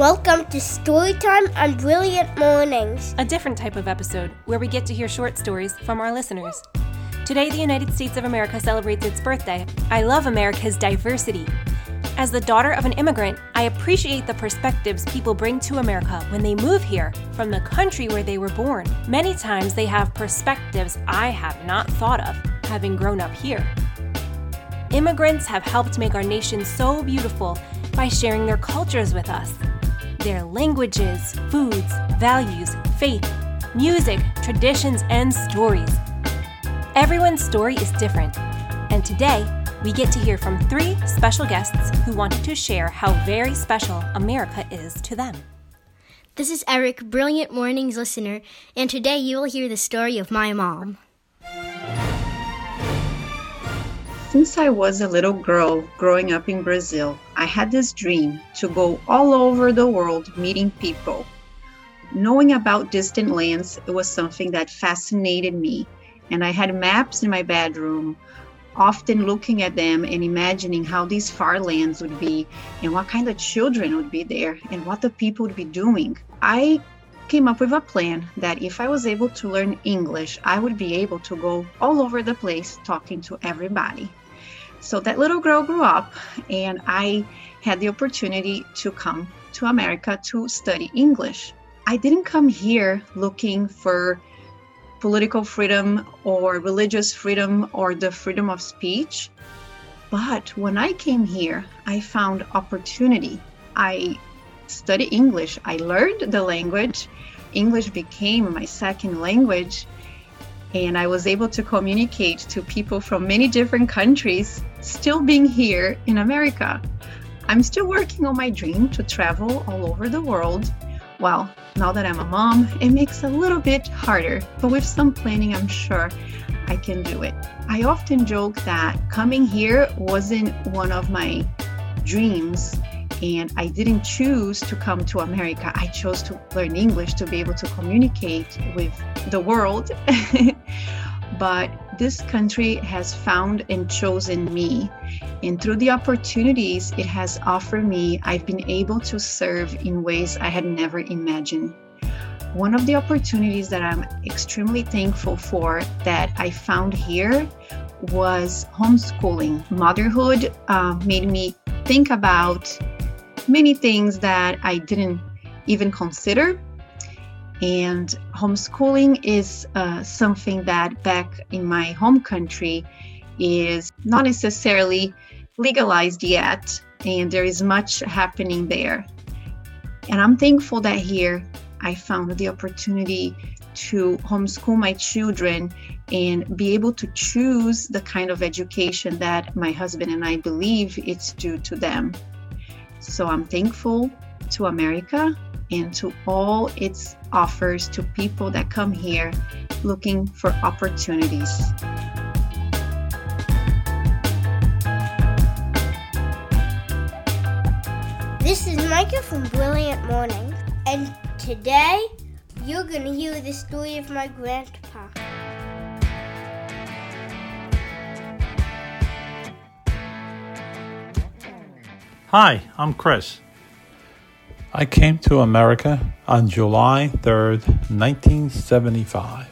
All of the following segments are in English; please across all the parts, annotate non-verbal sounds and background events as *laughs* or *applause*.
Welcome to Storytime on Brilliant Mornings, a different type of episode where we get to hear short stories from our listeners. Today, the United States of America celebrates its birthday. I love America's diversity. As the daughter of an immigrant, I appreciate the perspectives people bring to America when they move here from the country where they were born. Many times they have perspectives I have not thought of, having grown up here. Immigrants have helped make our nation so beautiful by sharing their cultures with us their languages, foods, values, faith, music, traditions, and stories. Everyone's story is different, and today we get to hear from three special guests who wanted to share how very special America is to them. This is Eric, Brilliant Mornings listener, and today you will hear the story of my mom. Since I was a little girl growing up in Brazil, I had this dream to go all over the world meeting people. Knowing about distant lands, it was something that fascinated me, and I had maps in my bedroom, often looking at them and imagining how these far lands would be, and what kind of children would be there, and what the people would be doing. I came up with a plan that if I was able to learn English, I would be able to go all over the place talking to everybody. So that little girl grew up, and I had the opportunity to come to America to study English. I didn't come here looking for political freedom or religious freedom or the freedom of speech. But when I came here, I found opportunity. I studied English, I learned the language. English became my second language and I was able to communicate to people from many different countries, still being here in America. I'm still working on my dream to travel all over the world. Well, now that I'm a mom, it makes a little bit harder, but with some planning, I'm sure I can do it. I often joke that coming here wasn't one of my dreams and I didn't choose to come to America. I chose to learn English to be able to communicate with the world. *laughs* but this country has found and chosen me. And through the opportunities it has offered me, I've been able to serve in ways I had never imagined. One of the opportunities that I'm extremely thankful for that I found here was homeschooling. Motherhood uh, made me think about many things that I didn't even consider. And homeschooling is uh, something that back in my home country is not necessarily legalized yet, and there is much happening there. And I'm thankful that here I found the opportunity to homeschool my children and be able to choose the kind of education that my husband and I believe it's due to them. So I'm thankful to America and to all its offers to people that come here looking for opportunities. This is Micah from Brilliant Morning, and today you're going to hear the story of my grandpa. Hi, I'm Chris. I came to America on July 3rd, 1975.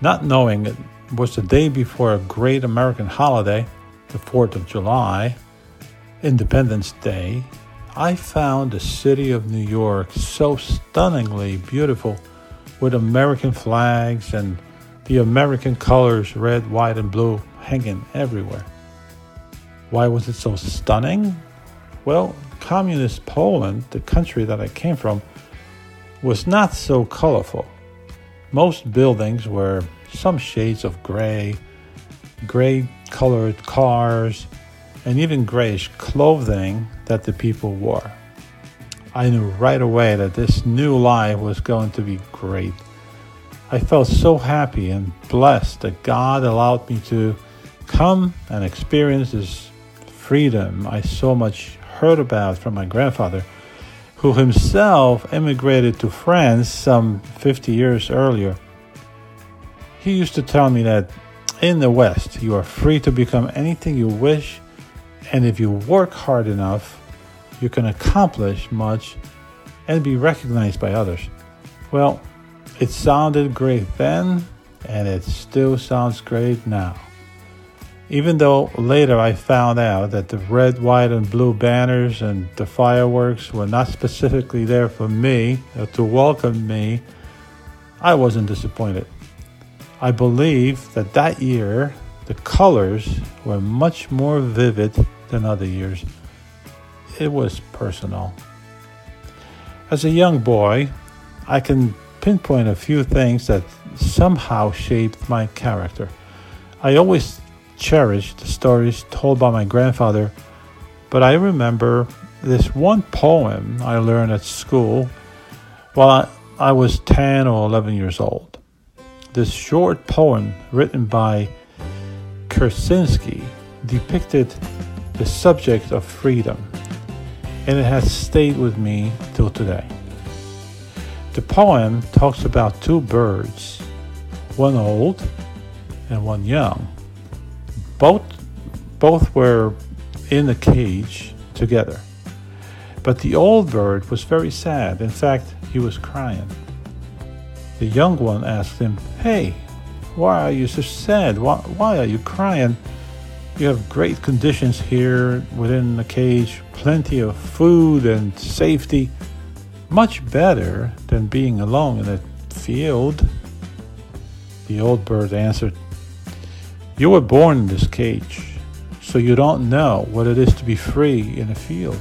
Not knowing it was the day before a great American holiday, the 4th of July, Independence Day, I found the city of New York so stunningly beautiful with American flags and the American colors red, white, and blue hanging everywhere. Why was it so stunning? Well, communist Poland, the country that I came from, was not so colorful. Most buildings were some shades of gray, gray colored cars, and even grayish clothing that the people wore. I knew right away that this new life was going to be great. I felt so happy and blessed that God allowed me to come and experience this freedom I so much heard about from my grandfather, who himself immigrated to France some 50 years earlier. He used to tell me that in the West, you are free to become anything you wish, and if you work hard enough, you can accomplish much and be recognized by others. Well, it sounded great then, and it still sounds great now. Even though later I found out that the red, white, and blue banners and the fireworks were not specifically there for me or to welcome me, I wasn't disappointed. I believe that that year the colors were much more vivid than other years. It was personal. As a young boy, I can pinpoint a few things that somehow shaped my character. I always cherished the stories told by my grandfather, but I remember this one poem I learned at school while I, I was 10 or 11 years old. This short poem, written by Krasicki, depicted the subject of freedom, and it has stayed with me till today. The poem talks about two birds, one old and one young. Both, both were in the cage together. But the old bird was very sad. In fact, he was crying. The young one asked him, Hey, why are you so sad? Why, why are you crying? You have great conditions here within the cage, plenty of food and safety. Much better than being alone in a field. The old bird answered, You were born in this cage, so you don't know what it is to be free in a field.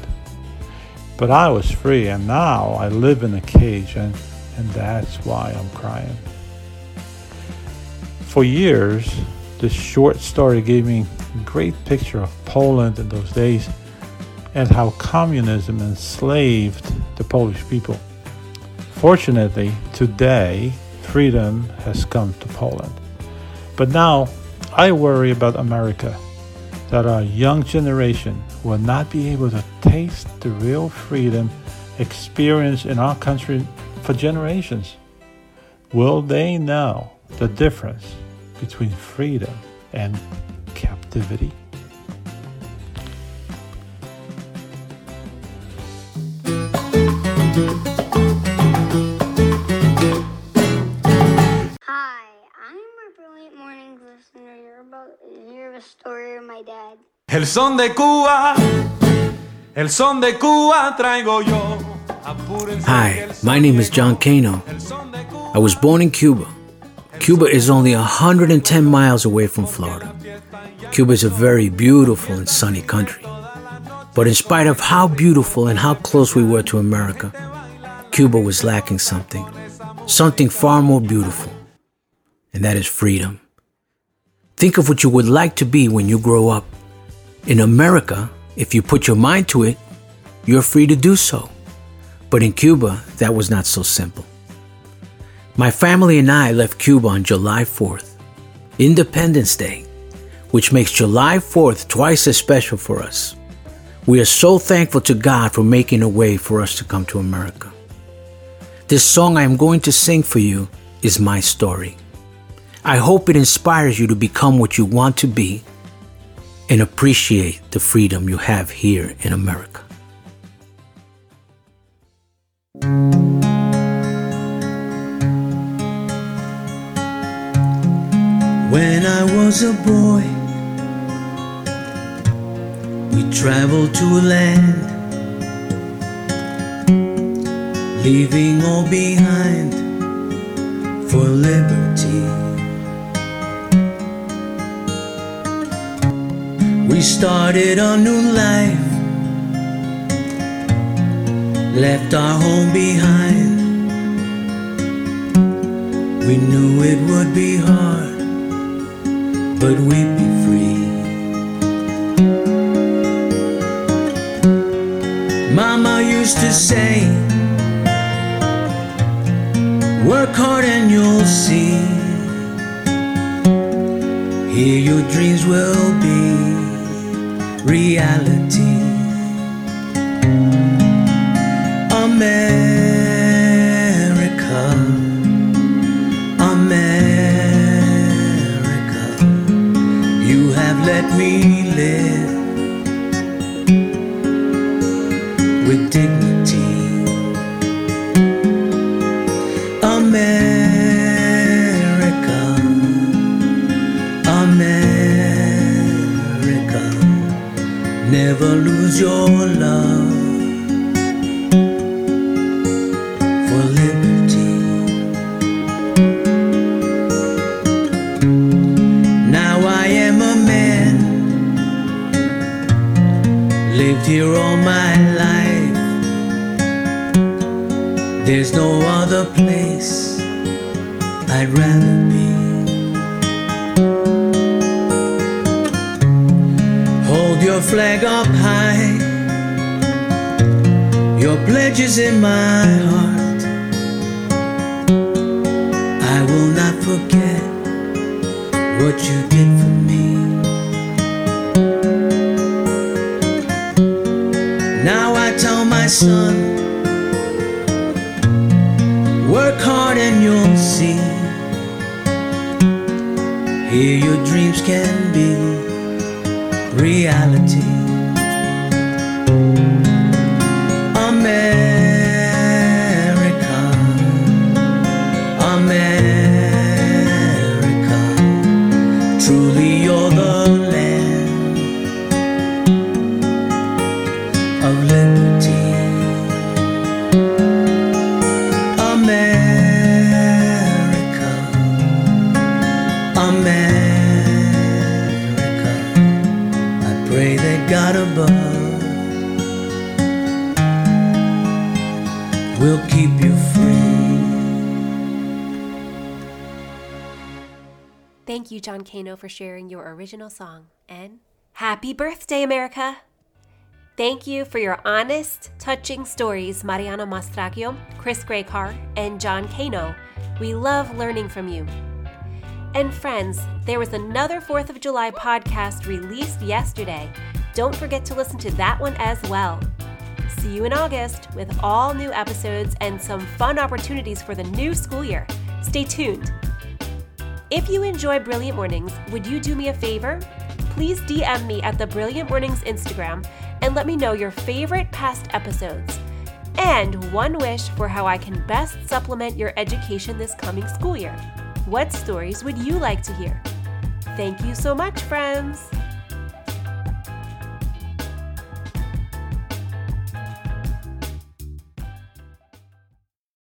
But I was free, and now I live in a cage, and and that's why I'm crying. For years, this short story gave me a great picture of Poland in those days and how communism enslaved the Polish people. Fortunately, today, freedom has come to Poland. But now, I worry about America, that our young generation will not be able to taste the real freedom experienced in our country for generations. Will they know the difference between freedom and captivity? Hi, El son de Cuba, el son de Cuba traigo yo. Hi, my name is John Cano. I was born in Cuba. Cuba is only 110 miles away from Florida. Cuba is a very beautiful and sunny country. But in spite of how beautiful and how close we were to America, Cuba was lacking something. Something far more beautiful. And that is freedom. Think of what you would like to be when you grow up. In America, if you put your mind to it, you're free to do so. But in Cuba, that was not so simple. My family and I left Cuba on July 4th, Independence Day, which makes July 4th twice as special for us. We are so thankful to God for making a way for us to come to America. This song I am going to sing for you is my story. I hope it inspires you to become what you want to be and appreciate the freedom you have here in America. When I was a boy, we traveled to a land, leaving all behind for liberty. We started a new life, left our home behind. We knew it would be hard but we'd be free. Mama used to say, Work hard and you'll see. Here your dreams will be reality. America, America, you have let me live with dignity. Never lose your love for liberty. Now I am a man, lived here all my life. There's no other place I'd rather be. Flag up high, your pledge is in my heart. I will not forget what you reality. Will keep you free. Thank you, John Kano, for sharing your original song. And happy birthday, America! Thank you for your honest, touching stories, Mariano Mastragio, Chris Graycar, and John Kano. We love learning from you. And friends, there was another 4th of July podcast released yesterday. Don't forget to listen to that one as well. See you in August with all new episodes and some fun opportunities for the new school year. Stay tuned. If you enjoy Brilliant Mornings, would you do me a favor? Please DM me at the Brilliant Mornings Instagram and let me know your favorite past episodes and one wish for how I can best supplement your education this coming school year. What stories would you like to hear? Thank you so much, friends!